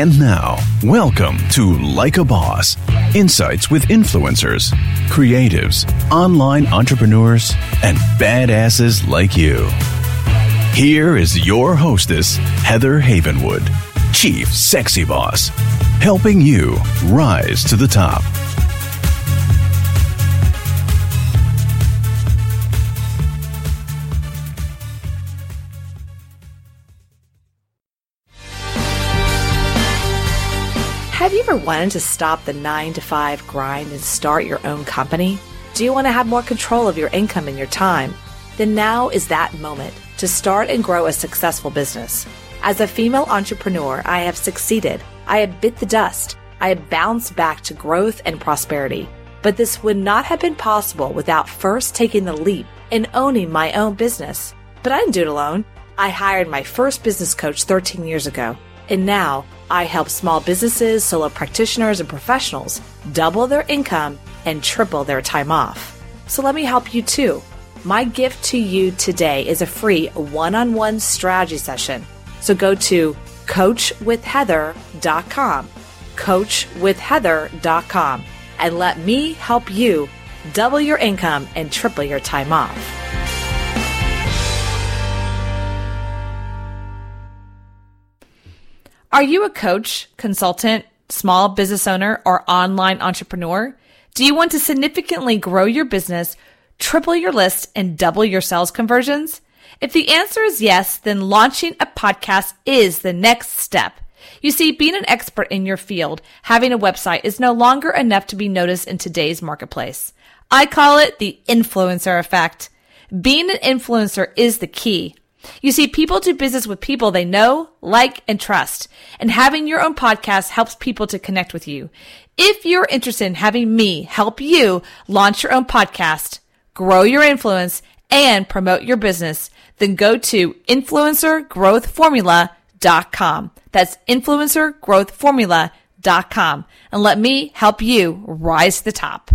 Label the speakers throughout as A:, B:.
A: And now, welcome to Like a Boss Insights with influencers, creatives, online entrepreneurs, and badasses like you. Here is your hostess, Heather Havenwood, Chief Sexy Boss, helping you rise to the top.
B: Wanted to stop the 9 to 5 grind and start your own company? Do you want to have more control of your income and your time? Then now is that moment to start and grow a successful business. As a female entrepreneur, I have succeeded. I have bit the dust. I have bounced back to growth and prosperity. But this would not have been possible without first taking the leap and owning my own business. But I didn't do it alone. I hired my first business coach 13 years ago. And now I help small businesses, solo practitioners, and professionals double their income and triple their time off. So let me help you too. My gift to you today is a free one on one strategy session. So go to coachwithheather.com, coachwithheather.com, and let me help you double your income and triple your time off. Are you a coach, consultant, small business owner, or online entrepreneur? Do you want to significantly grow your business, triple your list, and double your sales conversions? If the answer is yes, then launching a podcast is the next step. You see, being an expert in your field, having a website is no longer enough to be noticed in today's marketplace. I call it the influencer effect. Being an influencer is the key. You see, people do business with people they know, like, and trust. And having your own podcast helps people to connect with you. If you're interested in having me help you launch your own podcast, grow your influence, and promote your business, then go to influencergrowthformula.com. That's influencergrowthformula.com and let me help you rise to the top.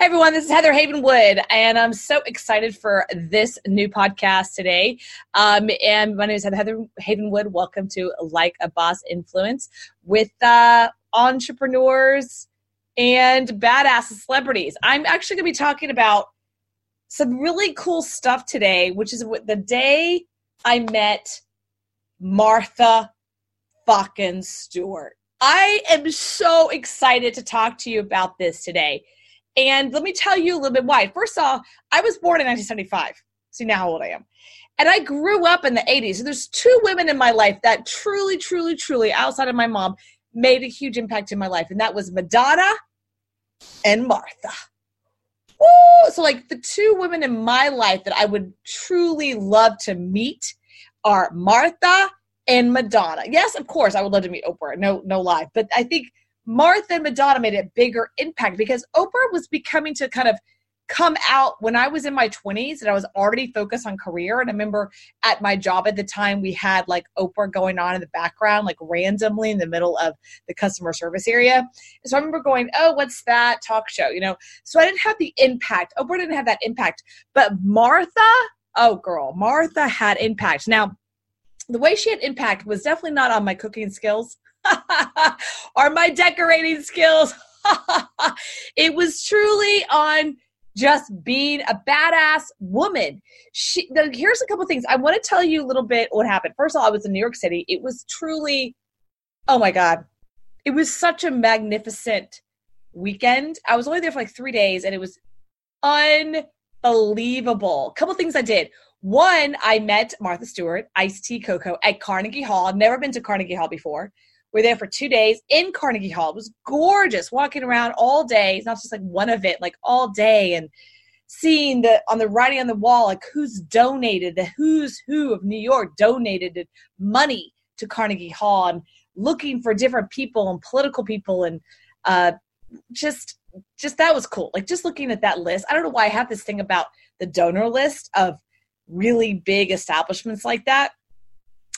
B: Hey everyone, this is Heather Havenwood, and I'm so excited for this new podcast today. Um, and my name is Heather Havenwood. Welcome to Like a Boss Influence with uh, entrepreneurs and badass celebrities. I'm actually going to be talking about some really cool stuff today, which is the day I met Martha fucking Stewart. I am so excited to talk to you about this today and let me tell you a little bit why. First off, I was born in 1975. See now how old I am. And I grew up in the 80s. So there's two women in my life that truly, truly, truly, outside of my mom, made a huge impact in my life. And that was Madonna and Martha. Woo! So, like, the two women in my life that I would truly love to meet are Martha and Madonna. Yes, of course, I would love to meet Oprah. No, no lie. But I think Martha and Madonna made a bigger impact because Oprah was becoming to kind of come out when I was in my 20s and I was already focused on career. And I remember at my job at the time, we had like Oprah going on in the background, like randomly in the middle of the customer service area. So I remember going, Oh, what's that talk show? You know, so I didn't have the impact. Oprah didn't have that impact. But Martha, oh, girl, Martha had impact. Now, the way she had impact was definitely not on my cooking skills are my decorating skills. it was truly on just being a badass woman. She, the, here's a couple things. I want to tell you a little bit what happened. First of all, I was in New York City. It was truly, oh my God, it was such a magnificent weekend. I was only there for like three days and it was unbelievable. A couple things I did. One, I met Martha Stewart, Ice T Coco at Carnegie Hall. I've never been to Carnegie Hall before. We are there for two days in Carnegie Hall. It was gorgeous walking around all day. It's not just like one event, like all day and seeing the on the writing on the wall, like who's donated, the who's who of New York donated money to Carnegie Hall and looking for different people and political people and uh, just just that was cool. Like just looking at that list. I don't know why I have this thing about the donor list of really big establishments like that.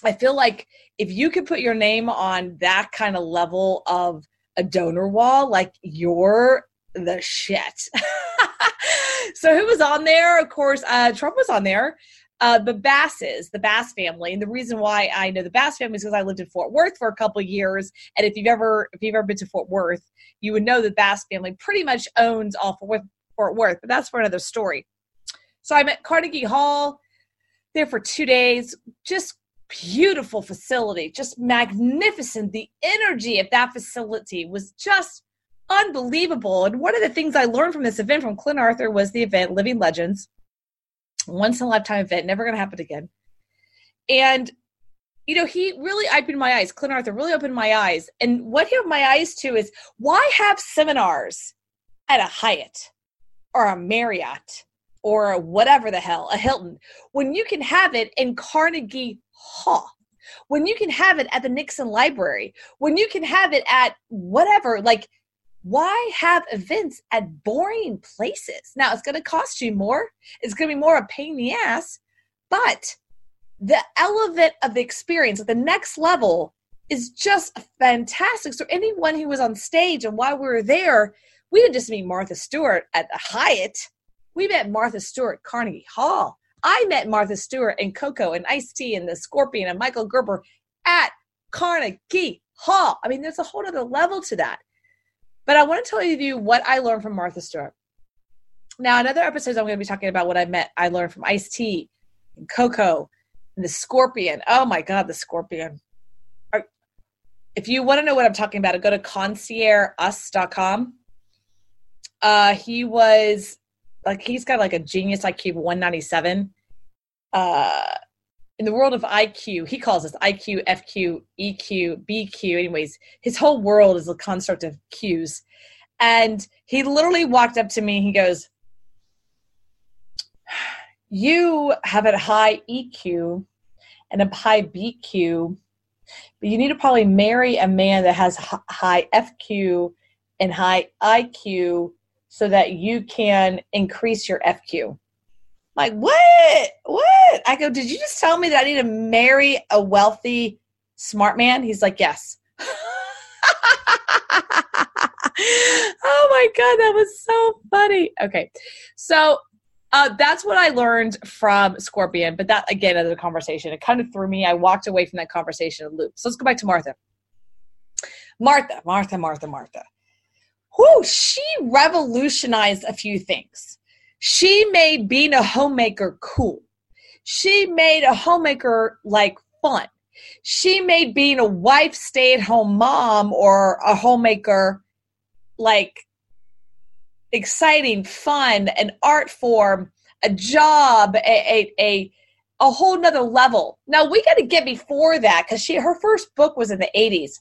B: I feel like if you could put your name on that kind of level of a donor wall, like you're the shit. so who was on there? Of course, uh, Trump was on there. uh, the Basses, the Bass family, and the reason why I know the Bass family is because I lived in Fort Worth for a couple years, and if you've ever if you've ever been to Fort Worth, you would know the Bass family pretty much owns all Fort Fort Worth, but that's for another story. So I'm at Carnegie Hall there for two days, just beautiful facility, just magnificent. The energy of that facility was just unbelievable. And one of the things I learned from this event from Clint Arthur was the event Living Legends once in a lifetime event, never going to happen again. And, you know, he really opened my eyes. Clint Arthur really opened my eyes. And what he opened my eyes to is why have seminars at a Hyatt or a Marriott or whatever the hell, a Hilton, when you can have it in Carnegie Hall? When you can have it at the Nixon Library, when you can have it at whatever, like why have events at boring places? Now, it's going to cost you more. It's going to be more of a pain in the ass, but the element of the experience at the next level is just fantastic. So, anyone who was on stage and while we were there, we didn't just meet Martha Stewart at the Hyatt. We met Martha Stewart Carnegie Hall. I met Martha Stewart and Coco and Ice T and the Scorpion and Michael Gerber at Carnegie Hall. I mean, there's a whole other level to that. But I want to tell you what I learned from Martha Stewart. Now, in other episodes, I'm going to be talking about what I met. I learned from Ice T and Coco and the Scorpion. Oh my God, the Scorpion. If you want to know what I'm talking about, go to conciergeus.com. Uh, he was like, he's got like a genius IQ 197. Uh, in the world of IQ, he calls this IQ, FQ, EQ, BQ. Anyways, his whole world is a construct of Qs. And he literally walked up to me. He goes, You have a high EQ and a high BQ, but you need to probably marry a man that has high FQ and high IQ so that you can increase your FQ like, what? What? I go, did you just tell me that I need to marry a wealthy, smart man? He's like, yes. oh my God, that was so funny. Okay. So uh, that's what I learned from Scorpion. But that, again, as a conversation, it kind of threw me. I walked away from that conversation in loop. So let's go back to Martha. Martha, Martha, Martha, Martha. Whoo, she revolutionized a few things she made being a homemaker cool. She made a homemaker like fun. She made being a wife, stay at home mom, or a homemaker like exciting, fun, an art form, a job, a, a, a, a whole nother level. Now we got to get before that because she her first book was in the 80s.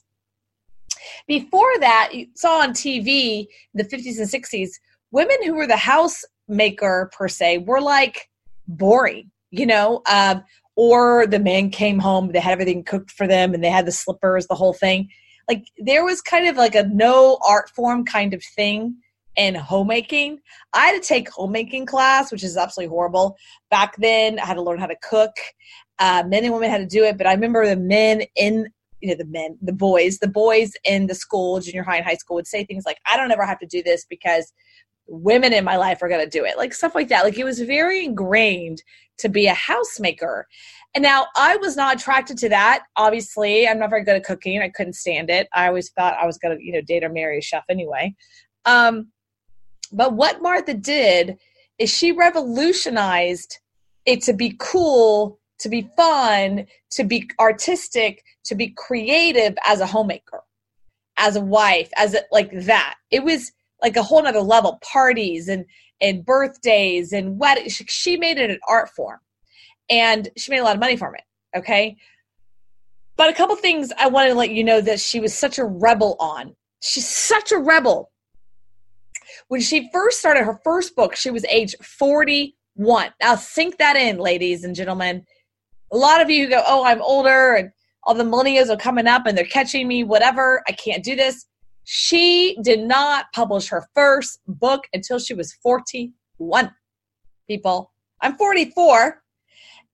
B: Before that, you saw on TV in the 50s and 60s women who were the housemaker per se were like boring, you know, um, or the man came home, they had everything cooked for them and they had the slippers, the whole thing. Like there was kind of like a no art form kind of thing in homemaking. I had to take homemaking class, which is absolutely horrible. Back then, I had to learn how to cook. Uh, men and women had to do it, but I remember the men in you know the men the boys the boys in the school junior high and high school would say things like i don't ever have to do this because women in my life are going to do it like stuff like that. Like it was very ingrained to be a housemaker. And now i was not attracted to that obviously. I'm not very good at cooking. I couldn't stand it. I always thought i was going to you know date or marry a chef anyway. Um, but what martha did is she revolutionized it to be cool to be fun to be artistic to be creative as a homemaker as a wife as a, like that. It was like a whole nother level parties and and birthdays and weddings she made it an art form and she made a lot of money from it okay? But a couple things i want to let you know that she was such a rebel on. She's such a rebel. When she first started her first book she was age 41 now sink that in ladies and gentlemen a lot of you go oh i'm older and all the millennials are coming up and they're catching me whatever i can't do this she did not publish her first book until she was 41. People, I'm 44.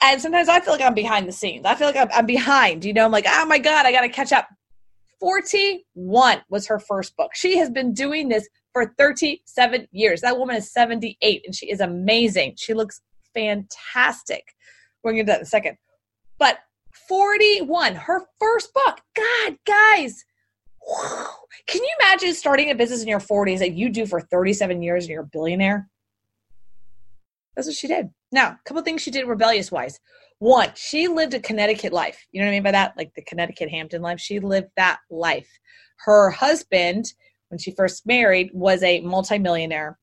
B: And sometimes I feel like I'm behind the scenes. I feel like I'm, I'm behind. You know, I'm like, oh my God, I got to catch up. 41 was her first book. She has been doing this for 37 years. That woman is 78 and she is amazing. She looks fantastic. We're going to do that in a second. But 41, her first book. God, guys, can you imagine starting a business in your 40s that you do for 37 years and you're a billionaire? That's what she did. Now, a couple things she did rebellious wise. One, she lived a Connecticut life. You know what I mean by that? Like the Connecticut Hampton life. She lived that life. Her husband, when she first married, was a multimillionaire.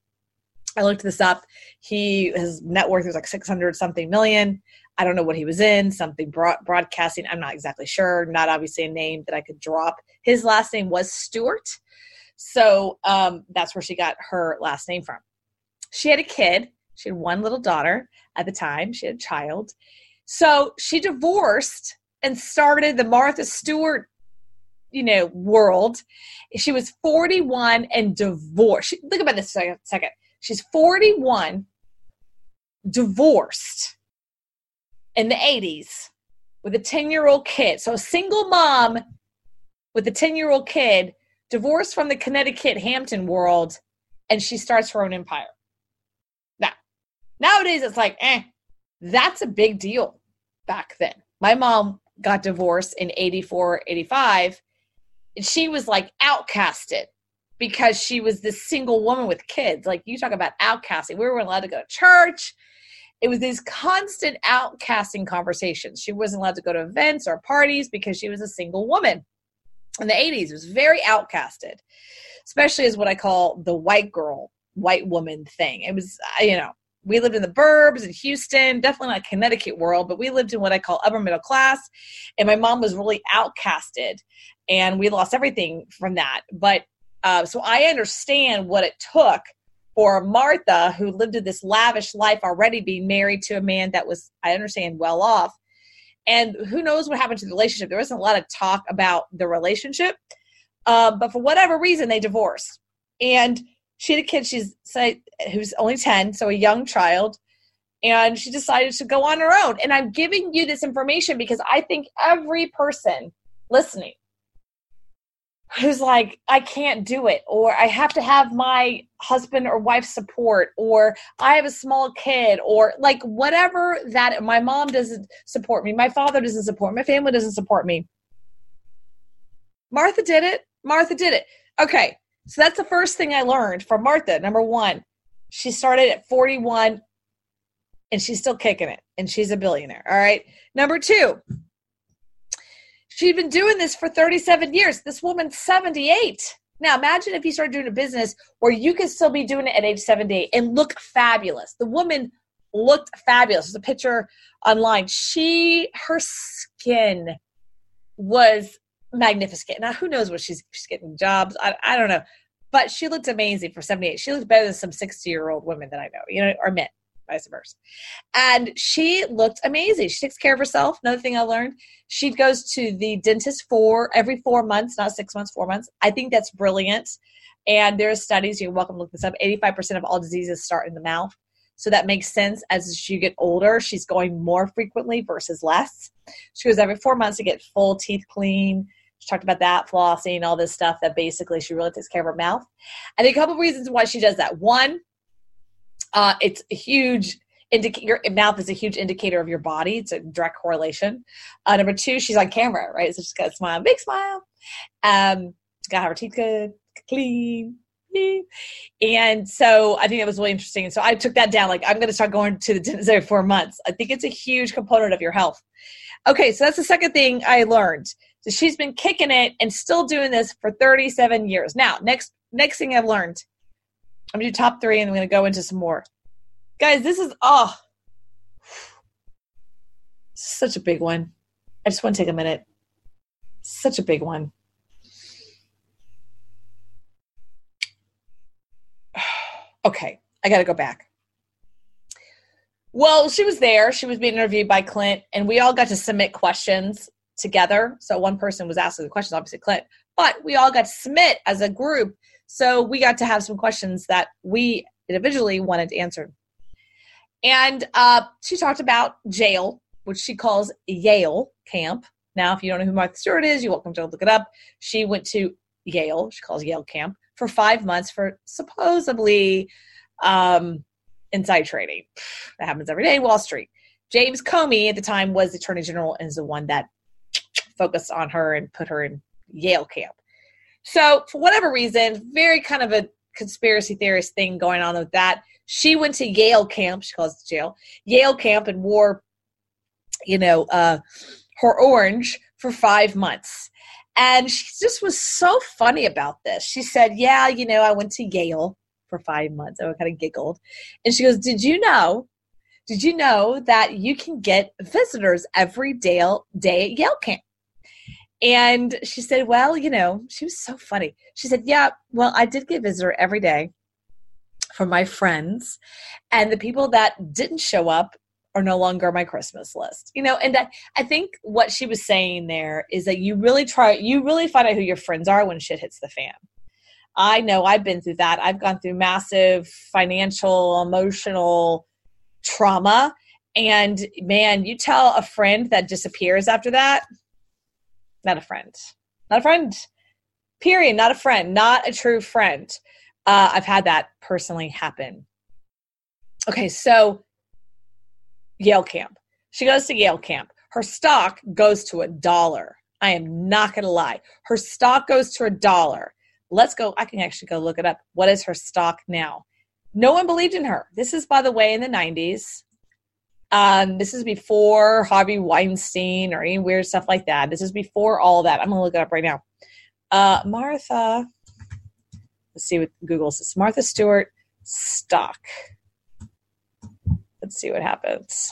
B: I looked this up. He his net worth was like 600 something million. I don't know what he was in, something broad, broadcasting. I'm not exactly sure. Not obviously a name that I could drop. His last name was Stewart. So um, that's where she got her last name from. She had a kid. She had one little daughter at the time. She had a child. So she divorced and started the Martha Stewart, you know, world. She was 41 and divorced. She, think about this second. She's 41, divorced in the 80s with a 10 year old kid. So a single mom with a 10 year old kid, divorced from the Connecticut Hampton world, and she starts her own empire. Now, nowadays it's like, eh, that's a big deal back then. My mom got divorced in 84, 85, and she was like outcasted because she was this single woman with kids. Like you talk about outcasting. We weren't allowed to go to church it was these constant outcasting conversations. She wasn't allowed to go to events or parties because she was a single woman. In the 80s, it was very outcasted, especially as what I call the white girl, white woman thing. It was, you know, we lived in the burbs in Houston, definitely not Connecticut world, but we lived in what I call upper middle class. And my mom was really outcasted, and we lost everything from that. But uh, so I understand what it took for Martha, who lived in this lavish life already, being married to a man that was, I understand, well off. And who knows what happened to the relationship? There wasn't a lot of talk about the relationship. Um, but for whatever reason, they divorced. And she had a kid, she's who's only 10, so a young child. And she decided to go on her own. And I'm giving you this information because I think every person listening who's like, I can't do it, or I have to have my husband or wife support, or I have a small kid, or like whatever that my mom doesn't support me, my father doesn't support, me, my family doesn't support me. Martha did it. Martha did it. Okay, so that's the first thing I learned from Martha. Number one, she started at 41 and she's still kicking it, and she's a billionaire. All right. Number two, She'd been doing this for 37 years. This woman's 78. Now, imagine if you started doing a business where you could still be doing it at age 78 and look fabulous. The woman looked fabulous. There's a picture online. She, her skin was magnificent. Now, who knows what she's, she's getting jobs? I, I don't know. But she looked amazing for 78. She looked better than some 60 year old women that I know, you know, or men vice versa. And she looked amazing. She takes care of herself. Another thing I learned, she goes to the dentist for every four months, not six months, four months. I think that's brilliant. And there's studies, you're welcome to look this up. 85% of all diseases start in the mouth. So that makes sense as you get older, she's going more frequently versus less. She goes every four months to get full teeth clean. She talked about that, flossing, all this stuff that basically she really takes care of her mouth. And a couple reasons why she does that. One, uh, it's a huge indicator. Your mouth is a huge indicator of your body. It's a direct correlation. Uh, number two, she's on camera, right? So she's got a smile, big smile. Um, got her teeth good, clean. And so I think that was really interesting. So I took that down. Like I'm going to start going to the dentist every four months. I think it's a huge component of your health. Okay, so that's the second thing I learned. So she's been kicking it and still doing this for 37 years. Now, next next thing I've learned I'm gonna do top three and I'm gonna go into some more. Guys, this is oh such a big one. I just want to take a minute. Such a big one. okay, I gotta go back. Well, she was there. She was being interviewed by Clint, and we all got to submit questions together. So one person was asking the questions, obviously Clint, but we all got to submit as a group so we got to have some questions that we individually wanted answered. And uh, she talked about jail, which she calls Yale Camp. Now, if you don't know who Martha Stewart is, you're welcome to look it up. She went to Yale, she calls Yale Camp, for five months for supposedly um, inside trading. That happens every day in Wall Street. James Comey at the time was attorney general and is the one that focused on her and put her in Yale camp. So, for whatever reason, very kind of a conspiracy theorist thing going on with that. She went to Yale camp, she calls it jail, Yale camp and wore, you know, uh, her orange for five months. And she just was so funny about this. She said, Yeah, you know, I went to Yale for five months. I kind of giggled. And she goes, Did you know? Did you know that you can get visitors every day, day at Yale camp? And she said, Well, you know, she was so funny. She said, Yeah, well, I did get visitor every day from my friends. And the people that didn't show up are no longer my Christmas list. You know, and I, I think what she was saying there is that you really try, you really find out who your friends are when shit hits the fan. I know I've been through that. I've gone through massive financial, emotional trauma. And man, you tell a friend that disappears after that, not a friend. Not a friend. Period. Not a friend. Not a true friend. Uh, I've had that personally happen. Okay, so Yale camp. She goes to Yale camp. Her stock goes to a dollar. I am not going to lie. Her stock goes to a dollar. Let's go. I can actually go look it up. What is her stock now? No one believed in her. This is, by the way, in the 90s. Um, this is before Harvey Weinstein or any weird stuff like that. This is before all that. I'm to look it up right now. Uh, Martha, let's see what Google says. Martha Stewart stock. Let's see what happens.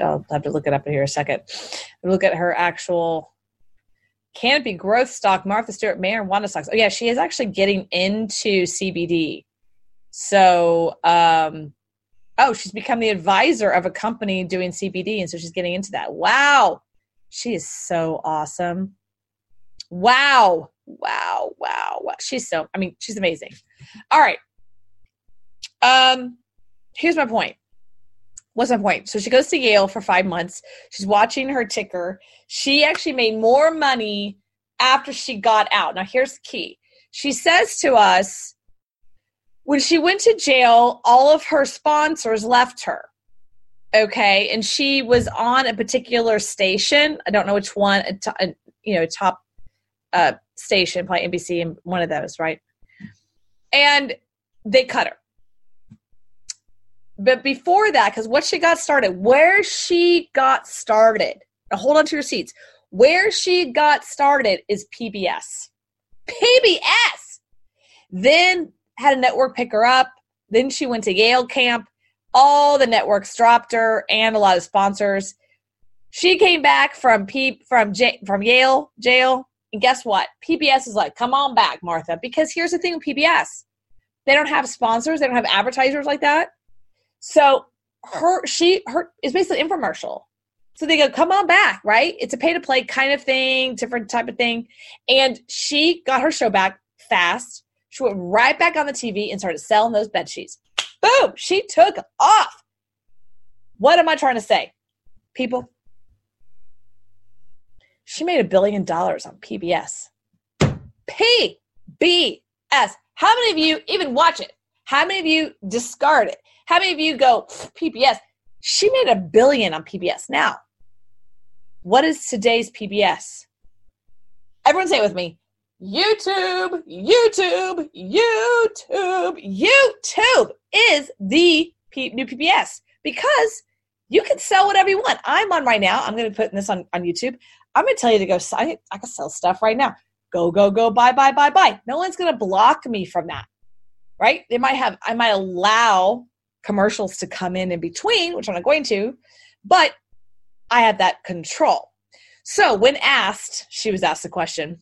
B: I'll have to look it up in here a second. Look at her actual canopy growth stock, Martha Stewart, marijuana stocks. Oh yeah, she is actually getting into CBD. So, um, oh, she's become the advisor of a company doing CBD, and so she's getting into that. Wow, she is so awesome. Wow, wow, wow, wow. She's so. I mean, she's amazing. All right. Um, here's my point. What's my point? So she goes to Yale for five months. She's watching her ticker. She actually made more money after she got out. Now, here's the key. She says to us, when she went to jail, all of her sponsors left her. Okay. And she was on a particular station. I don't know which one, a, you know, top uh, station, probably NBC, and one of those, right? And they cut her. But before that, because what she got started, where she got started, hold on to your seats. Where she got started is PBS. PBS. Then had a network pick her up. Then she went to Yale camp. All the networks dropped her and a lot of sponsors. She came back from P from J, from Yale jail, and guess what? PBS is like, "Come on back, Martha," because here's the thing with PBS: they don't have sponsors, they don't have advertisers like that. So her she her is basically infomercial. So they go, come on back, right? It's a pay to play kind of thing, different type of thing. And she got her show back fast. She went right back on the TV and started selling those bed sheets. Boom! She took off. What am I trying to say? People, she made a billion dollars on PBS. PBS. How many of you even watch it? How many of you discard it? How many of you go, PBS? She made a billion on PBS. Now, what is today's PBS? Everyone say it with me. YouTube, YouTube, YouTube, YouTube is the P- new PBS because you can sell whatever you want. I'm on right now. I'm going to be putting this on, on YouTube. I'm going to tell you to go. I, I can sell stuff right now. Go, go, go, buy, buy, buy, buy. No one's going to block me from that, right? They might have, I might allow commercials to come in in between, which I'm not going to, but I have that control. So when asked, she was asked the question,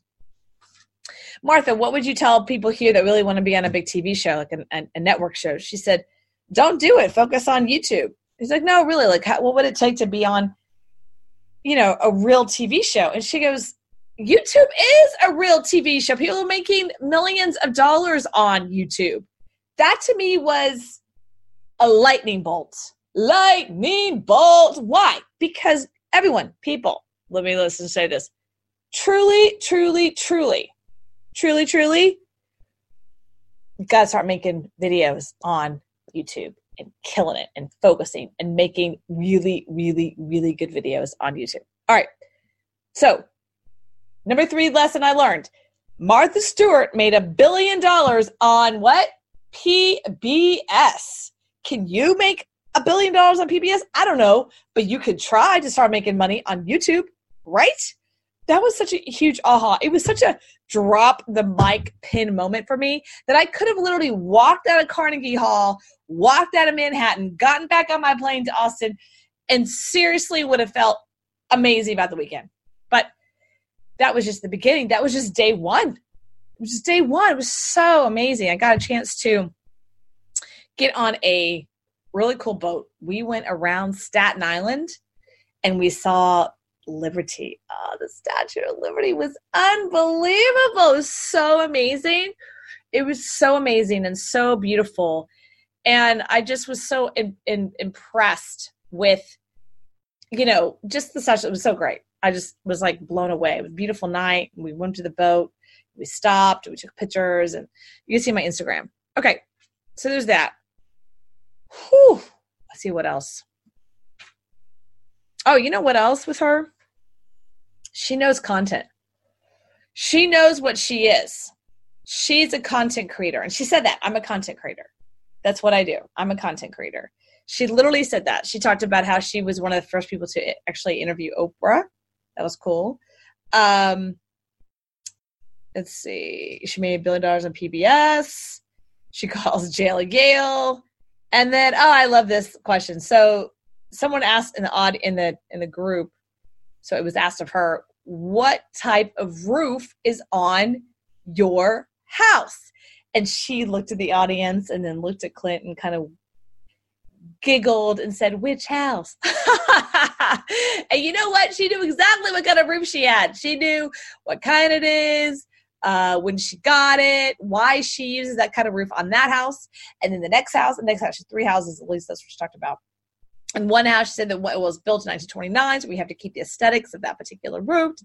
B: Martha, what would you tell people here that really want to be on a big TV show, like a, a, network show? She said, don't do it. Focus on YouTube. He's like, no, really, like, how, what would it take to be on, you know, a real TV show? And she goes, YouTube is a real TV show. People are making millions of dollars on YouTube. That to me was a lightning bolt. Lightning bolt. Why? Because everyone, people, let me listen say this. Truly, truly, truly, truly, truly, you got to start making videos on YouTube and killing it and focusing and making really, really, really good videos on YouTube. All right. So, number three lesson I learned Martha Stewart made a billion dollars on what? PBS. Can you make a billion dollars on PBS? I don't know, but you could try to start making money on YouTube, right? That was such a huge aha. It was such a drop the mic pin moment for me that I could have literally walked out of Carnegie Hall, walked out of Manhattan, gotten back on my plane to Austin, and seriously would have felt amazing about the weekend. But that was just the beginning. That was just day one. It was just day one. It was so amazing. I got a chance to get on a really cool boat. We went around Staten Island and we saw Liberty. Oh, the Statue of Liberty was unbelievable. It was so amazing. It was so amazing and so beautiful. And I just was so in, in, impressed with, you know, just the statue. It was so great. I just was like blown away. It was a beautiful night. We went to the boat. We stopped. We took pictures, and you can see my Instagram. Okay, so there's that. Whew. Let's see what else. Oh, you know what else with her? She knows content. She knows what she is. She's a content creator. And she said that I'm a content creator. That's what I do. I'm a content creator. She literally said that. She talked about how she was one of the first people to actually interview Oprah. That was cool. Um, let's see. She made a billion dollars on PBS. She calls Jail Gale. And then, oh, I love this question. So someone asked in the odd in the in the group, so it was asked of her, what type of roof is on your house? And she looked at the audience and then looked at Clint and kind of giggled and said, Which house? and you know what? She knew exactly what kind of roof she had. She knew what kind it is, uh, when she got it, why she uses that kind of roof on that house, and then the next house, the next house, three houses at least. That's what she talked about. And one house said that it was built in 1929, so we have to keep the aesthetics of that particular roof.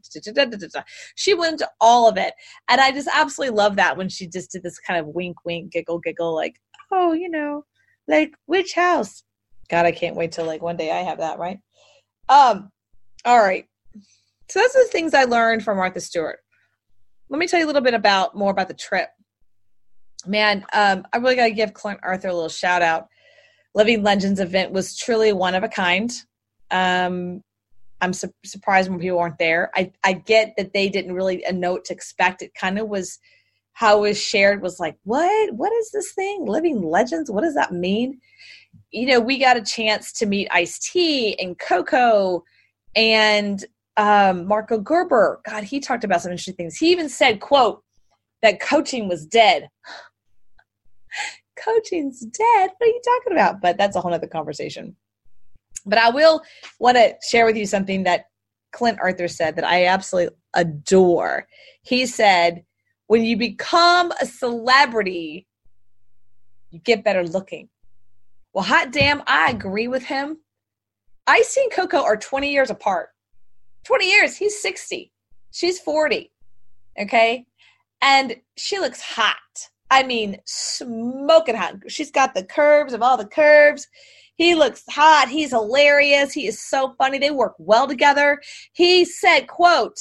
B: She went into all of it, and I just absolutely love that when she just did this kind of wink, wink, giggle, giggle, like, oh, you know, like which house? God, I can't wait till like one day I have that, right? Um, all right. So those are the things I learned from Martha Stewart let me tell you a little bit about more about the trip. Man, um, I really got to give Clint Arthur a little shout out. Living Legends event was truly one of a kind. Um, I'm su- surprised when people weren't there. I, I get that they didn't really know what to expect. It kind of was how it was shared was like, what? What is this thing? Living Legends? What does that mean? You know, we got a chance to meet Ice T and Coco and um, Marco Gerber, God, he talked about some interesting things. He even said, quote, that coaching was dead. Coaching's dead. What are you talking about? But that's a whole other conversation. But I will want to share with you something that Clint Arthur said that I absolutely adore. He said, when you become a celebrity, you get better looking. Well, hot damn, I agree with him. Ice T and Coco are 20 years apart. 20 years. He's 60. She's 40. Okay. And she looks hot. I mean, smoking hot. She's got the curves of all the curves. He looks hot. He's hilarious. He is so funny. They work well together. He said, quote,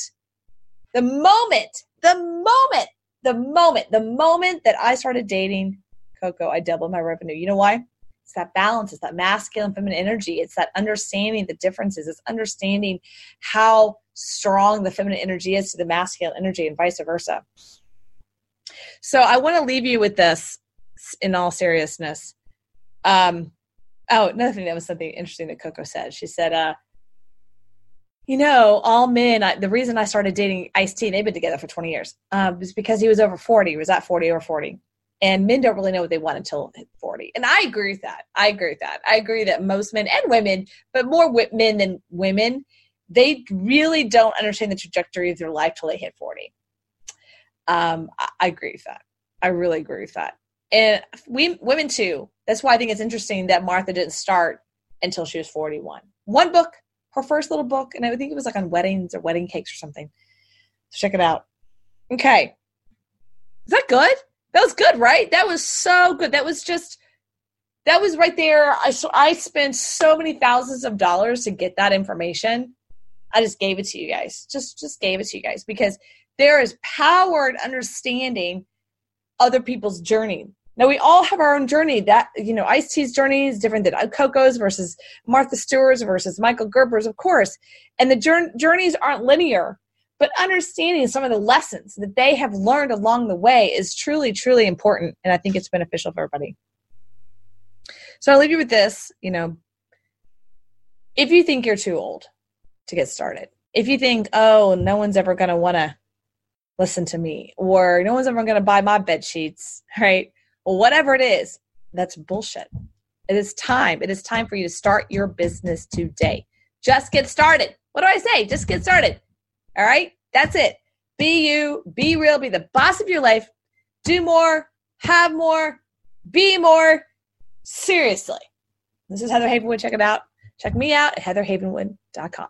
B: the moment, the moment, the moment, the moment that I started dating Coco, I doubled my revenue. You know why? It's that balance, it's that masculine, feminine energy. It's that understanding the differences. It's understanding how strong the feminine energy is to the masculine energy and vice versa. So I want to leave you with this in all seriousness. Um, oh, another thing that was something interesting that Coco said. She said, uh, you know, all men, I, the reason I started dating Ice T, they've been together for 20 years, um, was because he was over 40. He was at 40 or 40 and men don't really know what they want until 40 and i agree with that i agree with that i agree that most men and women but more men than women they really don't understand the trajectory of their life till they hit 40 um, I, I agree with that i really agree with that and we women too that's why i think it's interesting that martha didn't start until she was 41 one book her first little book and i think it was like on weddings or wedding cakes or something so check it out okay is that good That was good, right? That was so good. That was just that was right there. I so I spent so many thousands of dollars to get that information. I just gave it to you guys. Just just gave it to you guys because there is power in understanding other people's journey. Now we all have our own journey. That you know, Ice T's journey is different than Coco's versus Martha Stewart's versus Michael Gerber's, of course. And the journeys aren't linear, but understanding some of the lessons that they have learned along the way is truly, truly important. And I think it's beneficial for everybody. So I'll leave you with this. You know, if you think you're too old to get started, if you think, oh, no one's ever going to want to listen to me, or no one's ever going to buy my bed sheets, right? Whatever it is, that's bullshit. It is time. It is time for you to start your business today. Just get started. What do I say? Just get started. All right? That's it. Be you, be real, be the boss of your life. Do more, have more, be more. Seriously. This is Heather Havenwood. Check it out. Check me out at heatherhavenwood.com.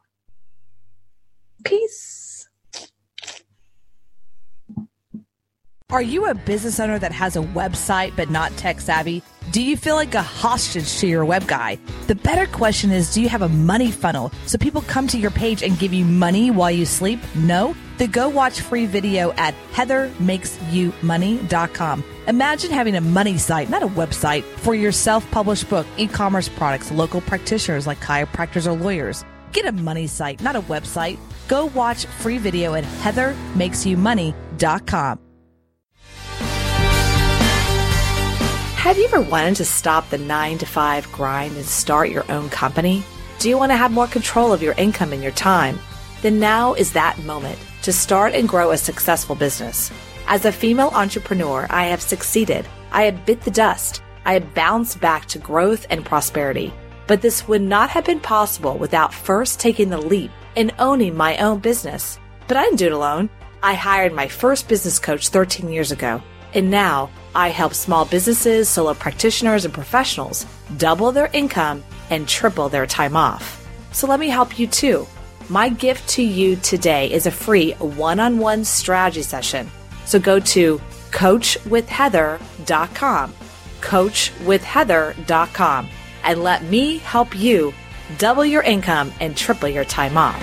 B: Peace.
C: Are you a business owner that has a website but not tech savvy? Do you feel like a hostage to your web guy? The better question is do you have a money funnel so people come to your page and give you money while you sleep? No? Then go watch free video at heathermakesyoumoney.com. Imagine having a money site, not a website, for your self published book, e commerce products, local practitioners like chiropractors or lawyers. Get a money site, not a website. Go watch free video at heathermakesyoumoney.com. Have you ever wanted to stop the nine to five grind and start your own company? Do you want to have more control of your income and your time? Then now is that moment to start and grow a successful business. As a female entrepreneur, I have succeeded. I have bit the dust. I have bounced back to growth and prosperity. But this would not have been possible without first taking the leap and owning my own business. But I didn't do it alone. I hired my first business coach 13 years ago. And now I help small businesses, solo practitioners, and professionals double their income and triple their time off. So let me help you too. My gift to you today is a free one on one strategy session. So go to coachwithheather.com, coachwithheather.com, and let me help you double your income and triple your time off.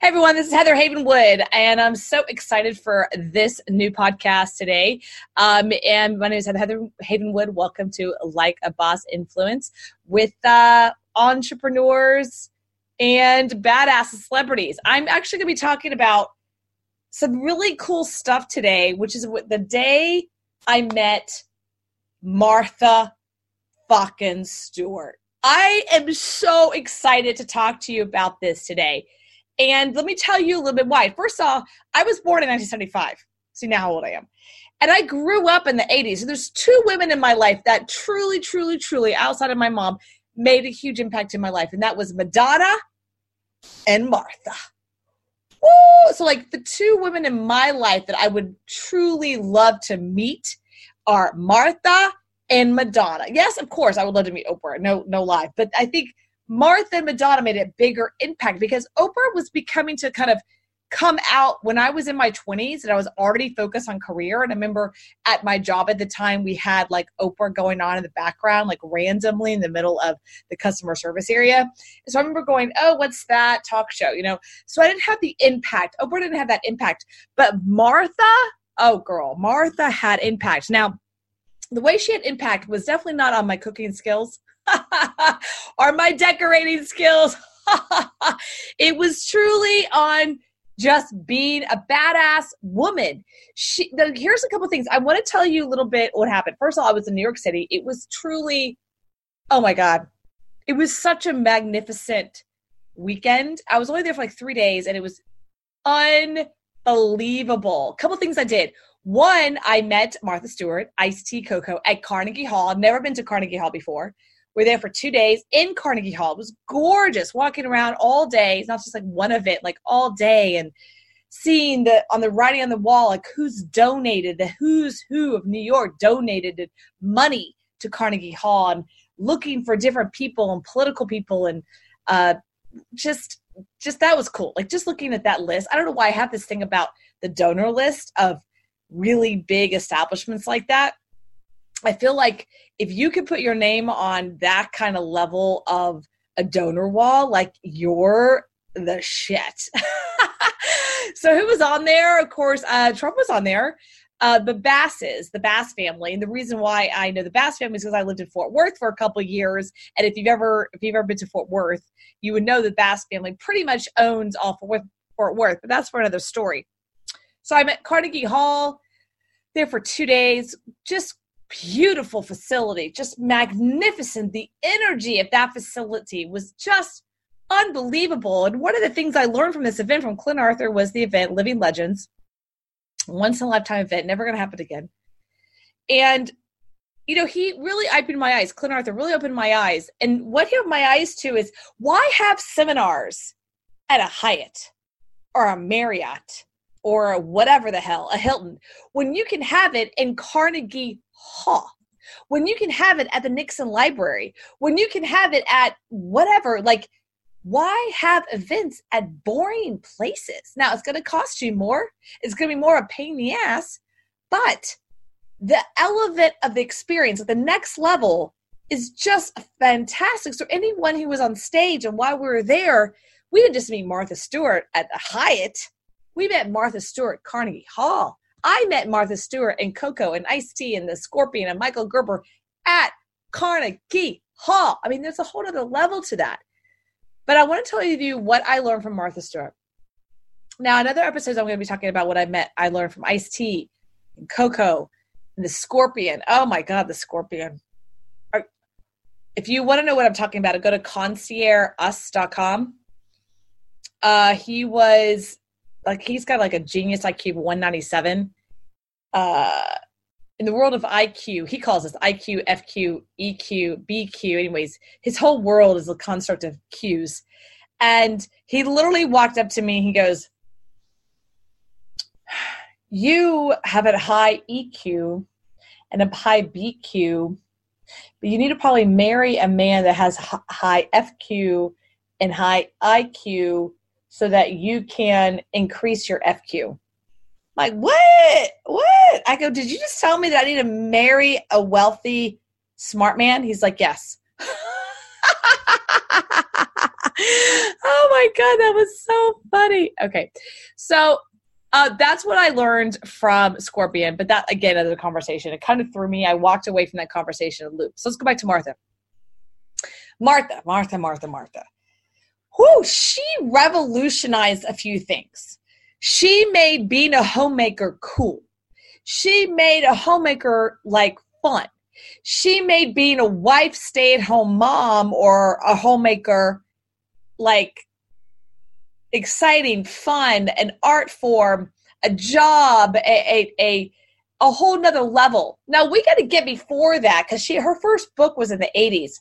B: Hey everyone, this is Heather Havenwood, and I'm so excited for this new podcast today. Um, and my name is Heather Havenwood. Welcome to Like a Boss Influence with uh, entrepreneurs and badass celebrities. I'm actually going to be talking about some really cool stuff today, which is the day I met Martha fucking Stewart. I am so excited to talk to you about this today and let me tell you a little bit why. First off, I was born in 1975. See now how old I am. And I grew up in the 80s. And there's two women in my life that truly, truly, truly, outside of my mom, made a huge impact in my life. And that was Madonna and Martha. Woo! So, like, the two women in my life that I would truly love to meet are Martha and Madonna. Yes, of course, I would love to meet Oprah. No, no lie. But I think Martha and Madonna made a bigger impact because Oprah was becoming to kind of come out when I was in my 20s and I was already focused on career. And I remember at my job at the time, we had like Oprah going on in the background, like randomly in the middle of the customer service area. So I remember going, Oh, what's that talk show? You know, so I didn't have the impact. Oprah didn't have that impact. But Martha, oh, girl, Martha had impact. Now, the way she had impact was definitely not on my cooking skills or my decorating skills. it was truly on just being a badass woman. She, the, here's a couple things. I want to tell you a little bit what happened. First of all, I was in New York City. It was truly, oh my God, it was such a magnificent weekend. I was only there for like three days and it was unbelievable. A couple things I did. One, I met Martha Stewart, Ice T Coco at Carnegie Hall. I've never been to Carnegie Hall before. We are there for two days in Carnegie Hall. It was gorgeous walking around all day. It's not just like one event, like all day and seeing the on the writing on the wall, like who's donated, the who's who of New York donated money to Carnegie Hall and looking for different people and political people and uh, just just that was cool. Like just looking at that list. I don't know why I have this thing about the donor list of really big establishments like that. I feel like if you could put your name on that kind of level of a donor wall, like you're the shit. so who was on there? Of course, uh, Trump was on there. Uh, the Basses, the Bass family, and the reason why I know the Bass family is because I lived in Fort Worth for a couple years, and if you've ever if you've ever been to Fort Worth, you would know the Bass family pretty much owns all Fort Worth, Fort Worth, but that's for another story. So I'm at Carnegie Hall there for two days, just beautiful facility, just magnificent. The energy of that facility was just unbelievable. And one of the things I learned from this event from Clint Arthur was the event Living Legends once in a lifetime event, never going to happen again. And you know, he really opened my eyes. Clint Arthur really opened my eyes. And what he opened my eyes to is why have seminars at a Hyatt or a Marriott or whatever the hell, a Hilton, when you can have it in Carnegie Hall, when you can have it at the Nixon Library, when you can have it at whatever, like why have events at boring places? Now, it's going to cost you more. It's going to be more of a pain in the ass, but the element of the experience at the next level is just fantastic. So, anyone who was on stage and while we were there, we didn't just meet Martha Stewart at the Hyatt. We met Martha Stewart Carnegie Hall. I met Martha Stewart and Coco and Ice T and the Scorpion and Michael Gerber at Carnegie Hall. I mean, there's a whole other level to that. But I want to tell you what I learned from Martha Stewart. Now, another episode, I'm going to be talking about what I met. I learned from Ice T, and Coco, and the Scorpion. Oh my God, the Scorpion! If you want to know what I'm talking about, go to conciergeus.com. Uh, he was like he's got like a genius IQ 197. Uh, in the world of IQ, he calls this IQ, FQ, EQ, BQ. Anyways, his whole world is a construct of Qs. And he literally walked up to me. He goes, You have a high EQ and a high BQ, but you need to probably marry a man that has high FQ and high IQ so that you can increase your FQ like, what? What? I go, did you just tell me that I need to marry a wealthy, smart man? He's like, yes. oh my God, that was so funny. Okay. So uh, that's what I learned from Scorpion. But that, again, another conversation. It kind of threw me. I walked away from that conversation in loop. So let's go back to Martha. Martha, Martha, Martha, Martha. Whoo, she revolutionized a few things she made being a homemaker cool. She made a homemaker like fun. She made being a wife, stay at home mom, or a homemaker like exciting, fun, an art form, a job, a, a, a a whole nother level. Now we got to get before that because she her first book was in the 80s.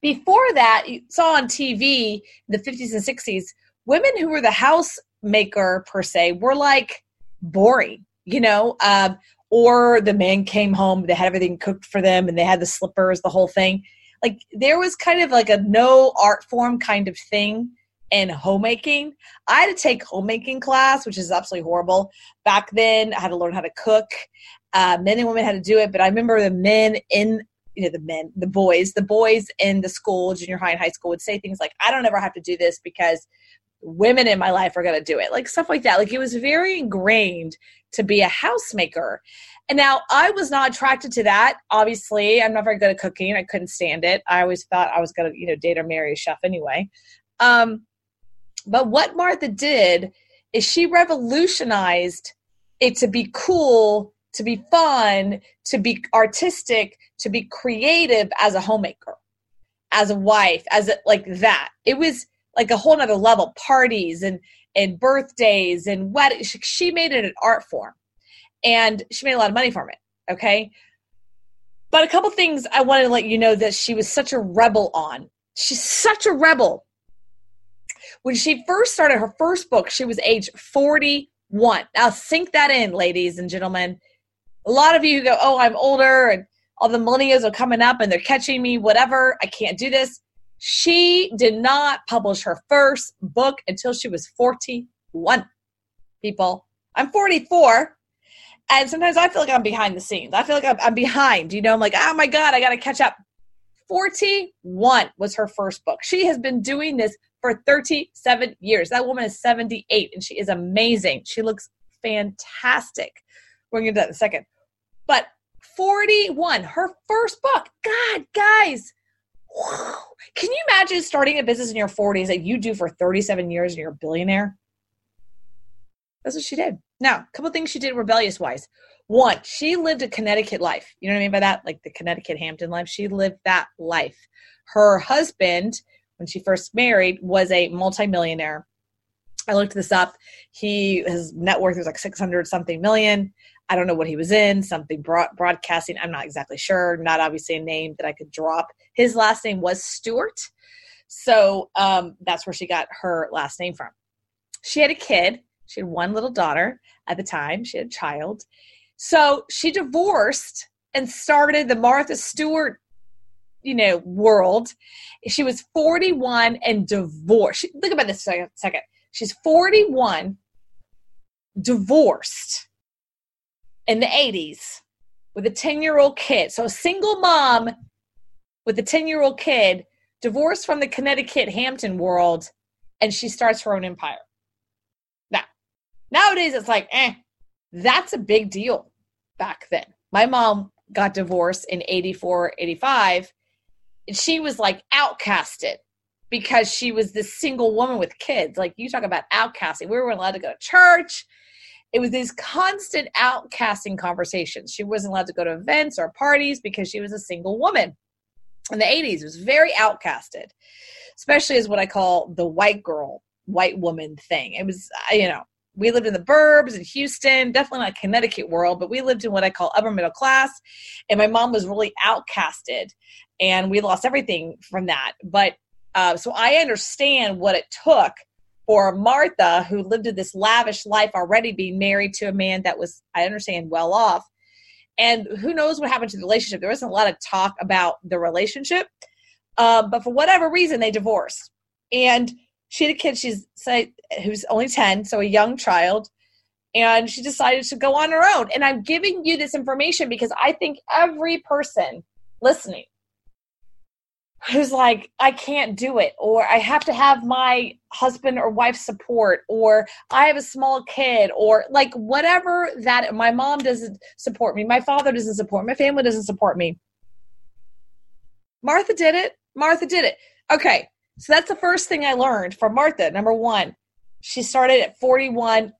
B: Before that, you saw on TV in the 50s and 60s women who were the housemaker per se were like boring, you know, um, or the man came home, they had everything cooked for them and they had the slippers, the whole thing. Like there was kind of like a no art form kind of thing in homemaking. I had to take homemaking class, which is absolutely horrible. Back then, I had to learn how to cook. Uh, men and women had to do it, but I remember the men in you know the men the boys the boys in the school junior high and high school would say things like i don't ever have to do this because women in my life are going to do it like stuff like that. Like it was very ingrained to be a housemaker. And now i was not attracted to that obviously. I'm not very good at cooking. I couldn't stand it. I always thought i was going to you know date or marry a chef anyway. Um, but what martha did is she revolutionized it to be cool to be fun to be artistic to be creative as a homemaker as a wife as a, like that. It was like a whole nother level parties and and birthdays and weddings she made it an art form and she made a lot of money from it okay? But a couple things i wanted to let you know that she was such a rebel on. She's such a rebel. When she first started her first book she was age 41 now sink that in ladies and gentlemen a lot of you who go oh i'm older and all the millennials are coming up and they're catching me whatever i can't do this She did not publish her first book until she was 41. People, I'm 44. And sometimes I feel like I'm behind the scenes. I feel like I'm, I'm behind. You know, I'm like, oh my God, I got to catch up. 41 was her first book. She has been doing this for 37 years. That woman is 78 and she is amazing. She looks fantastic. We're going to do that in a second. But 41, her first book. God, guys, can you imagine starting a business in your 40s that you do for 37 years and you're a billionaire? That's what she did. Now, a couple things she did rebellious wise. One, she lived a Connecticut life. You know what I mean by that? Like the Connecticut Hampton life. She lived that life. Her husband, when she first married, was a multimillionaire. I looked this up. He his net worth was like 600 something million. I don't know what he was in, something broad, broadcasting. I'm not exactly sure. Not obviously a name that I could drop. His last name was Stewart. So um, that's where she got her last name from. She had a kid. She had one little daughter at the time. She had a child. So she divorced and started the Martha Stewart, you know, world. She was 41 and divorced. Think about this second. She's 41, divorced in the 80s with a 10 year old kid. So a single mom with a 10 year old kid, divorced from the Connecticut Hampton world, and she starts her own empire. Now, nowadays it's like, eh, that's a big deal back then. My mom got divorced in 84, 85, and she was like outcasted because she was this single woman with kids. Like you talk about outcasting. We weren't allowed to go to church it was these constant outcasting conversations. She wasn't allowed to go to events or parties because she was a single woman. In the 80s, it was very outcasted, especially as what I call the white girl, white woman thing. It was, you know, we lived in the burbs in Houston, definitely not Connecticut world, but we lived in what I call upper middle class. And my mom was really outcasted, and we lost everything from that. But uh, so I understand what it took for Martha, who lived this lavish life already, being married to a man that was, I understand, well off. And who knows what happened to the relationship? There wasn't a lot of talk about the relationship. Um, but for whatever reason, they divorced. And she had a kid, she's say, who's only 10, so a young child. And she decided to go on her own. And I'm giving you this information because I think every person listening who's like i can't do it or i have to have my husband or wife support or i have a small kid or like whatever that my mom doesn't support me my father doesn't support me, my family doesn't support me. Martha did it. Martha did it. Okay so that's the first thing i learned from martha. Number one she started at 41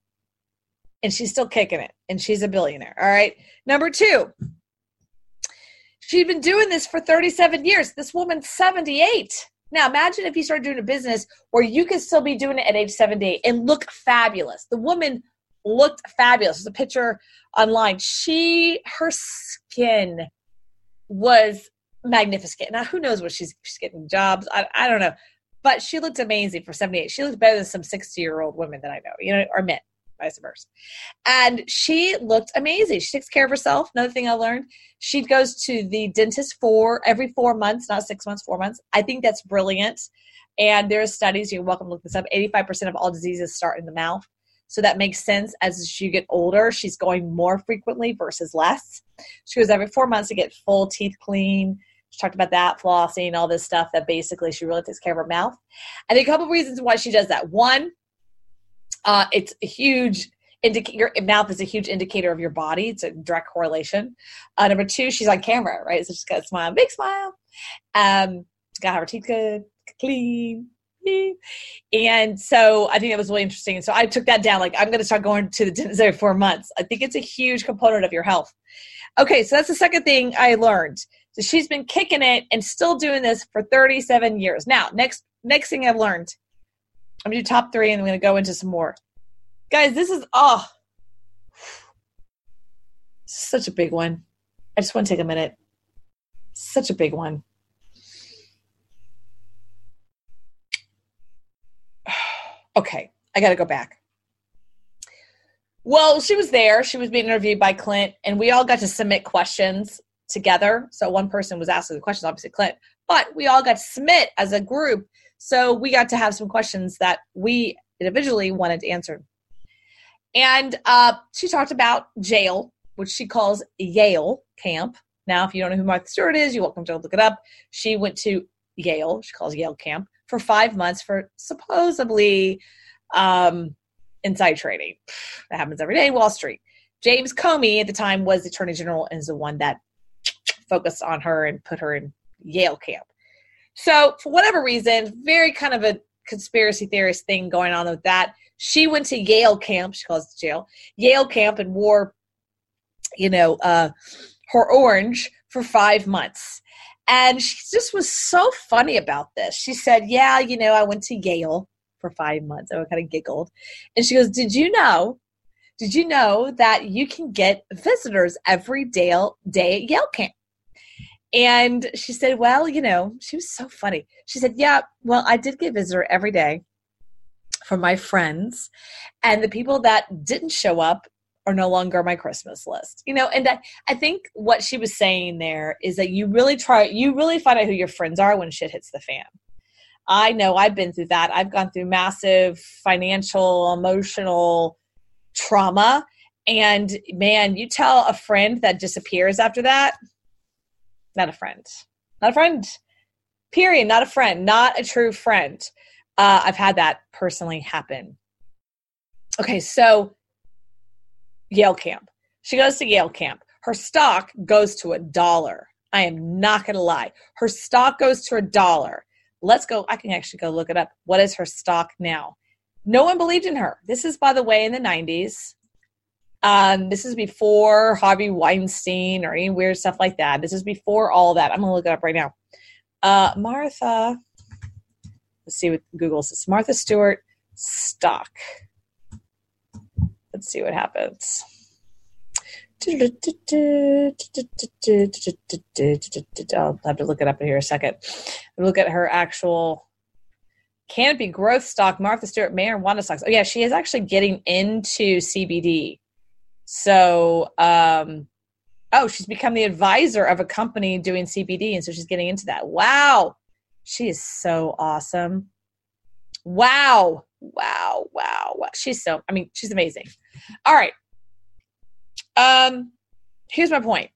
B: and she's still kicking it and she's a billionaire all right? Number two She'd been doing this for 37 years. This woman's 78. Now, imagine if you started doing a business where you could still be doing it at age 78 and look fabulous. The woman looked fabulous. There's a picture online. She, her skin was magnificent. Now, who knows what she's, she's getting jobs? I, I don't know. But she looked amazing for 78. She looked better than some 60 year old women that I know, you know, or men vice versa. And she looked amazing. She takes care of herself. Another thing I learned, she goes to the dentist for every four months, not six months, four months. I think that's brilliant. And there are studies, you're welcome to look this up. 85% of all diseases start in the mouth. So that makes sense as you get older, she's going more frequently versus less. She goes every four months to get full teeth clean. She talked about that, flossing, all this stuff that basically she really takes care of her mouth. And a couple reasons why she does that. One, uh, it's a huge indicator. Your mouth is a huge indicator of your body. It's a direct correlation. Uh, number two, she's on camera, right? So she's got a smile, big smile. Um, got her teeth good, clean. And so I think that was really interesting. So I took that down. Like I'm going to start going to the dentist every four months. I think it's a huge component of your health. Okay, so that's the second thing I learned. So she's been kicking it and still doing this for 37 years. Now, next next thing I've learned I'm gonna do top three, and I'm gonna go into some more. Guys, this is oh, such a big one. I just want to take a minute. Such a big one. okay, I got to go back. Well, she was there. She was being interviewed by Clint, and we all got to submit questions together. So one person was asking the questions, obviously Clint, but we all got to submit as a group. So we got to have some questions that we individually wanted to answer. And uh, she talked about jail, which she calls Yale Camp. Now, if you don't know who Martha Stewart is, you're welcome to look it up. She went to Yale, she calls Yale Camp, for five months for supposedly um, inside trading. That happens every day Wall Street. James Comey at the time was the attorney general and is the one that focused on her and put her in Yale camp. So, for whatever reason, very kind of a conspiracy theorist thing going on with that. She went to Yale camp, she calls it jail, Yale camp and wore, you know, uh, her orange for five months. And she just was so funny about this. She said, Yeah, you know, I went to Yale for five months. I kind of giggled. And she goes, Did you know? Did you know that you can get visitors every day, day at Yale camp? And she said, Well, you know, she was so funny. She said, Yeah, well, I did get visitor every day from my friends. And the people that didn't show up are no longer my Christmas list. You know, and I, I think what she was saying there is that you really try, you really find out who your friends are when shit hits the fan. I know I've been through that. I've gone through massive financial, emotional trauma. And man, you tell a friend that disappears after that, not a friend. Not a friend. Period. Not a friend. Not a true friend. Uh, I've had that personally happen. Okay, so Yale camp. She goes to Yale camp. Her stock goes to a dollar. I am not going to lie. Her stock goes to a dollar. Let's go. I can actually go look it up. What is her stock now? No one believed in her. This is, by the way, in the 90s. Um, this is before Harvey Weinstein or any weird stuff like that. This is before all that. I'm to look it up right now. Uh, Martha, let's see what Google says. Martha Stewart stock. Let's see what happens. I'll have to look it up here a second. Look at her actual canopy growth stock, Martha Stewart, marijuana stocks. Oh yeah, she is actually getting into CBD. So, um, oh, she's become the advisor of a company doing CBD, and so she's getting into that. Wow, she is so awesome. Wow, wow, wow, wow. She's so. I mean, she's amazing. All right. Um, here's my point.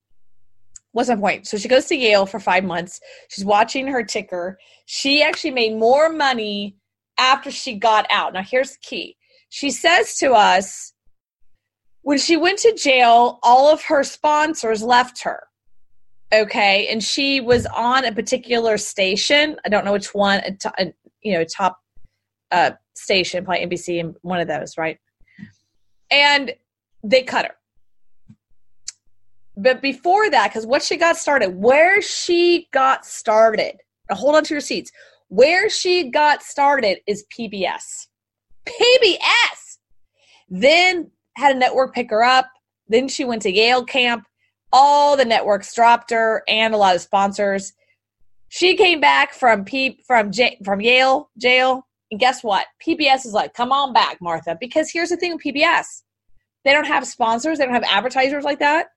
B: What's my point? So she goes to Yale for five months. She's watching her ticker. She actually made more money after she got out. Now, here's the key. She says to us, when she went to jail, all of her sponsors left her. Okay, and she was on a particular station. I don't know which one. A to, a, you know, top uh, station, probably NBC, and one of those, right? And they cut her. But before that, because what she got started, where she got started, hold on to your seats. Where she got started is PBS. PBS. Then had a network pick her up. Then she went to Yale camp. All the networks dropped her and a lot of sponsors. She came back from P from J, from Yale jail, and guess what? PBS is like, "Come on back, Martha," because here's the thing with PBS: they don't have sponsors, they don't have advertisers like that.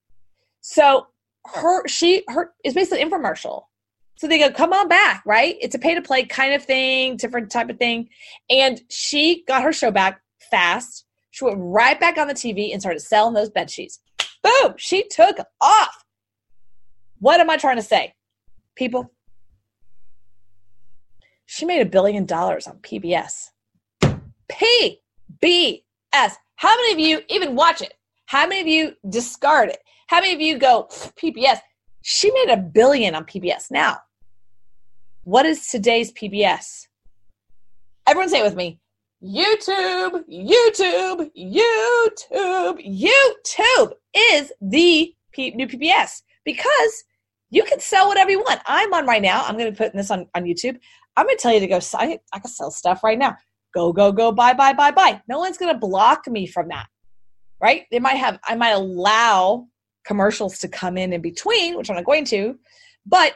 B: So her she her is basically infomercial. So they go, "Come on back," right? It's a pay to play kind of thing, different type of thing, and she got her show back fast she went right back on the TV and started selling those bed sheets. Boom! She took off. What am I trying to say? People, she made a billion dollars on PBS. PBS. How many of you even watch it? How many of you discard it? How many of you go, PBS? She made a billion on PBS. Now, what is today's PBS? Everyone say it with me YouTube, YouTube, YouTube, YouTube is the P- new PBS because you can sell whatever you want. I'm on right now. I'm going to be putting this on, on YouTube. I'm going to tell you to go. I, I can sell stuff right now. Go, go, go, buy, buy, buy, buy. No one's going to block me from that, right? They might have, I might allow commercials to come in in between, which I'm not going to, but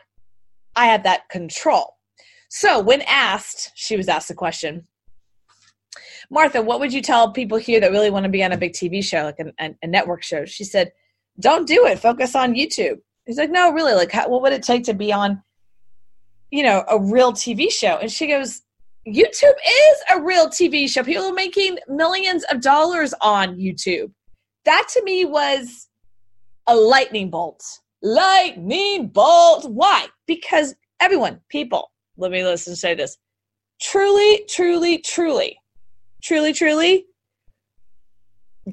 B: I have that control. So when asked, she was asked the question, Martha, what would you tell people here that really want to be on a big TV show, like a, a network show? She said, don't do it. Focus on YouTube. He's like, no, really. Like, how, what would it take to be on, you know, a real TV show. And she goes, YouTube is a real TV show. People are making millions of dollars on YouTube. That to me was a lightning bolt. Lightning bolt. Why? Because everyone, people, let me listen say this. Truly, truly, truly, truly, truly,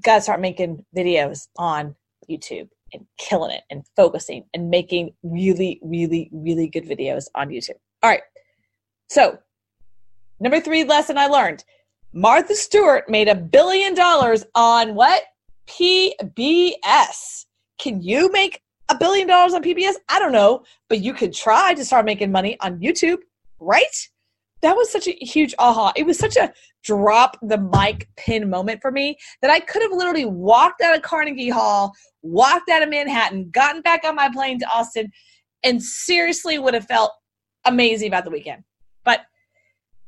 B: gotta start making videos on YouTube and killing it and focusing and making really, really, really good videos on YouTube. All right. So, number three lesson I learned Martha Stewart made a billion dollars on what? PBS. Can you make a billion dollars on PBS? I don't know, but you could try to start making money on YouTube, right? That was such a huge aha. It was such a drop the mic pin moment for me that I could have literally walked out of Carnegie Hall, walked out of Manhattan, gotten back on my plane to Austin, and seriously would have felt amazing about the weekend. But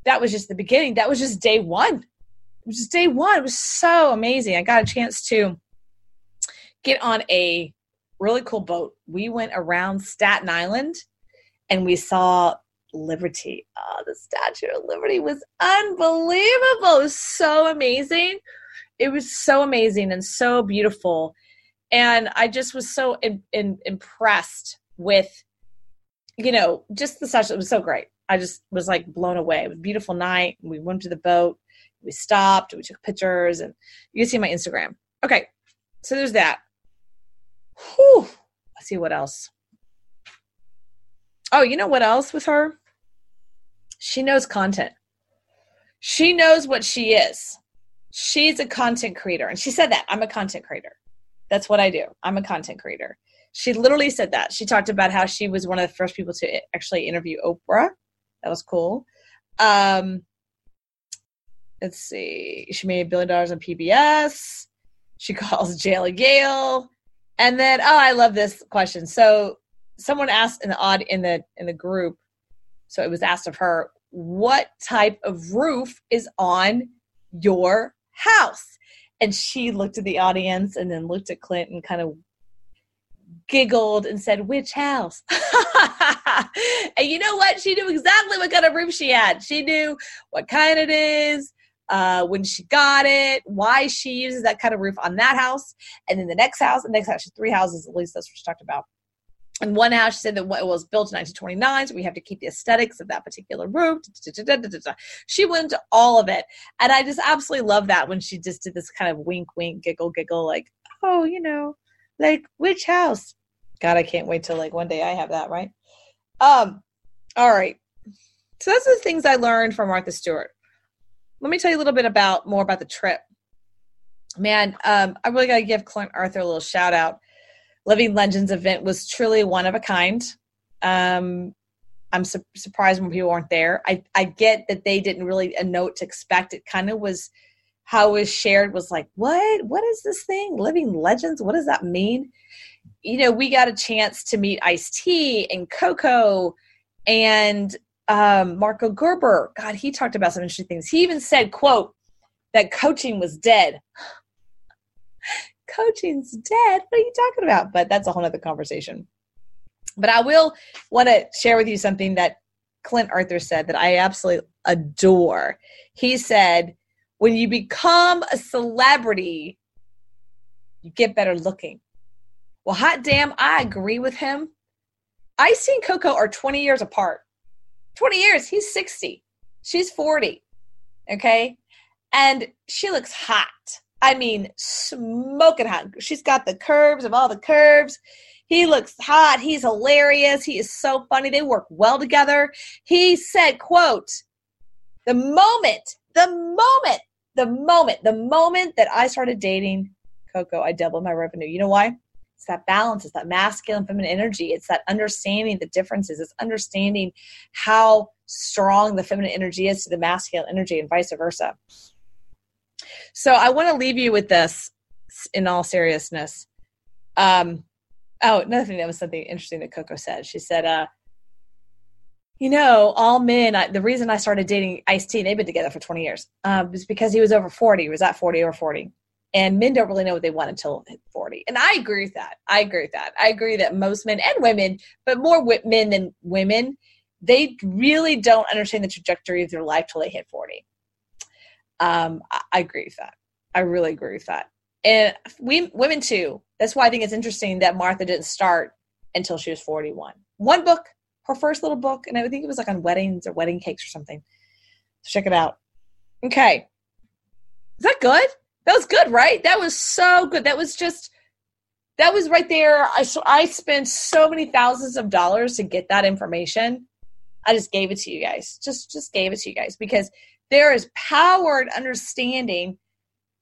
B: that was just the beginning. That was just day one. It was just day one. It was so amazing. I got a chance to get on a really cool boat. We went around Staten Island and we saw Liberty. Oh, the Statue of Liberty was unbelievable. It was so amazing. It was so amazing and so beautiful. And I just was so in, in, impressed with, you know, just the statue. It was so great. I just was like blown away. It was a beautiful night. We went to the boat. We stopped. We took pictures, and you can see my Instagram. Okay, so there's that. Whew. Let's see what else. Oh, you know what else with her? She knows content. She knows what she is. She's a content creator. And she said that I'm a content creator. That's what I do. I'm a content creator. She literally said that. She talked about how she was one of the first people to actually interview Oprah. That was cool. Um, let's see. She made a billion dollars on PBS. She calls Jayla Gale. And then, oh, I love this question. So someone asked in the odd in the in the group, so it was asked of her, what type of roof is on your house? And she looked at the audience and then looked at Clint and kind of giggled and said, Which house? and you know what? She knew exactly what kind of roof she had. She knew what kind it is, uh, when she got it, why she uses that kind of roof on that house. And then the next house, the next house, three houses, at least that's what she talked about. And one house, said that it was built in 1929, so we have to keep the aesthetics of that particular roof. She went all of it. And I just absolutely love that when she just did this kind of wink, wink, giggle, giggle, like, oh, you know, like which house? God, I can't wait till like one day I have that, right? Um, all right. So those are the things I learned from Martha Stewart. Let me tell you a little bit about more about the trip. Man, um, I really got to give Clint Arthur a little shout out. Living Legends event was truly one of a kind. Um, I'm su- surprised when people weren't there. I, I get that they didn't really a note to expect. It kind of was how it was shared was like, what? What is this thing? Living Legends? What does that mean? You know, we got a chance to meet Ice T and Coco and um, Marco Gerber. God, he talked about some interesting things. He even said, quote, that coaching was dead. Coaching's dead. What are you talking about? But that's a whole other conversation. But I will want to share with you something that Clint Arthur said that I absolutely adore. He said, when you become a celebrity, you get better looking. Well, hot damn, I agree with him. Ice T and Coco are 20 years apart. 20 years. He's 60. She's 40. Okay. And she looks hot. I mean, smoking hot. She's got the curves of all the curves. He looks hot. He's hilarious. He is so funny. They work well together. He said, quote, the moment, the moment, the moment, the moment that I started dating Coco, I doubled my revenue. You know why? It's that balance, it's that masculine, feminine energy. It's that understanding the differences. It's understanding how strong the feminine energy is to the masculine energy and vice versa. So I want to leave you with this in all seriousness. Um, oh, another thing that was something interesting that Coco said. She said, uh, you know, all men, I, the reason I started dating Ice T, they've been together for 20 years, um, was because he was over 40. He was at 40 or 40. And men don't really know what they want until 40. And I agree with that. I agree with that. I agree that most men and women, but more men than women, they really don't understand the trajectory of their life till they hit 40. Um, I, I agree with that. I really agree with that. And we women too. That's why I think it's interesting that Martha didn't start until she was 41. One book, her first little book, and I think it was like on weddings or wedding cakes or something. So check it out. Okay. Is that good? That was good, right? That was so good. That was just that was right there. I so I spent so many thousands of dollars to get that information. I just gave it to you guys. Just just gave it to you guys because there is power in understanding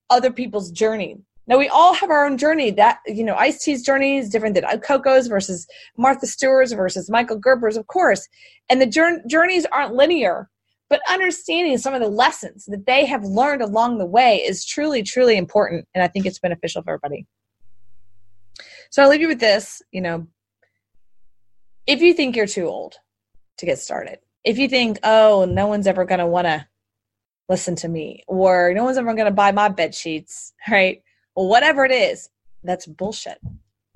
B: other people's journey. Now we all have our own journey. That you know, Ice T's journey is different than Coco's versus Martha Stewart's versus Michael Gerber's, of course. And the journeys aren't linear but understanding some of the lessons that they have learned along the way is truly truly important and i think it's beneficial for everybody so i'll leave you with this you know if you think you're too old to get started if you think oh no one's ever going to want to listen to me or no one's ever going to buy my bed sheets right well whatever it is that's bullshit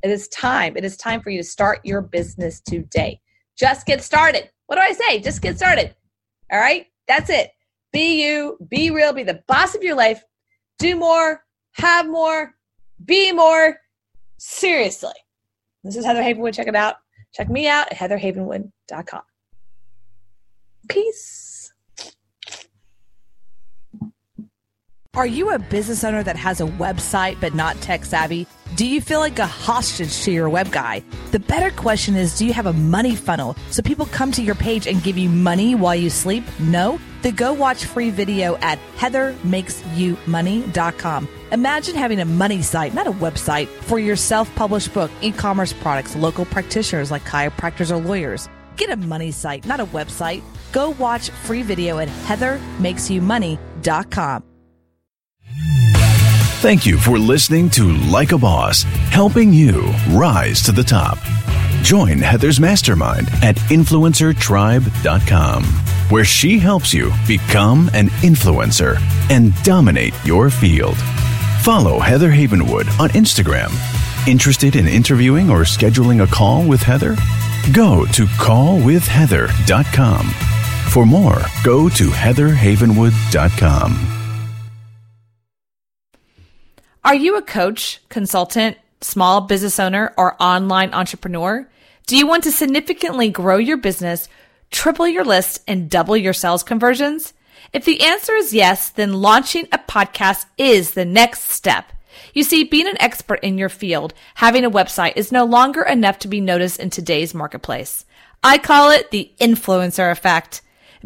B: it is time it is time for you to start your business today just get started what do i say just get started all right? That's it. Be you, be real, be the boss of your life. Do more, have more, be more. Seriously. This is Heather Havenwood. Check it out. Check me out at heatherhavenwood.com. Peace.
C: Are you a business owner that has a website but not tech savvy? Do you feel like a hostage to your web guy? The better question is do you have a money funnel so people come to your page and give you money while you sleep? No? Then go watch free video at heathermakesyoumoney.com. Imagine having a money site, not a website, for your self published book, e commerce products, local practitioners like chiropractors or lawyers. Get a money site, not a website. Go watch free video at heathermakesyoumoney.com.
A: Thank you for listening to Like a Boss, helping you rise to the top. Join Heather's mastermind at influencertribe.com, where she helps you become an influencer and dominate your field. Follow Heather Havenwood on Instagram. Interested in interviewing or scheduling a call with Heather? Go to callwithheather.com. For more, go to heatherhavenwood.com.
C: Are you a coach, consultant, small business owner, or online entrepreneur? Do you want to significantly grow your business, triple your list, and double your sales conversions? If the answer is yes, then launching a podcast is the next step. You see, being an expert in your field, having a website is no longer enough to be noticed in today's marketplace. I call it the influencer effect.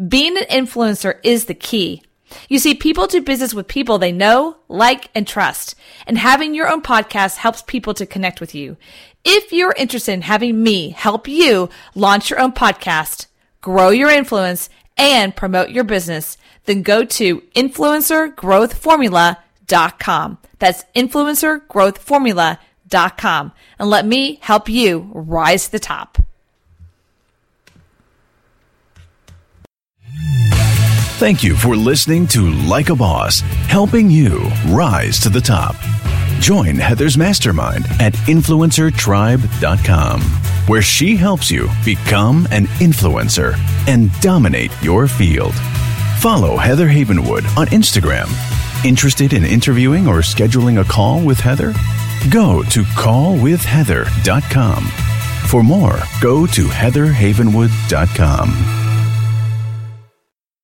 C: Being an influencer is the key. You see, people do business with people they know, like, and trust. And having your own podcast helps people to connect with you. If you're interested in having me help you launch your own podcast, grow your influence, and promote your business, then go to influencergrowthformula.com. That's influencergrowthformula.com and let me help you rise to the top.
A: Thank you for listening to Like a Boss, helping you rise to the top. Join Heather's mastermind at influencertribe.com, where she helps you become an influencer and dominate your field. Follow Heather Havenwood on Instagram. Interested in interviewing or scheduling a call with Heather? Go to callwithheather.com. For more, go to heatherhavenwood.com.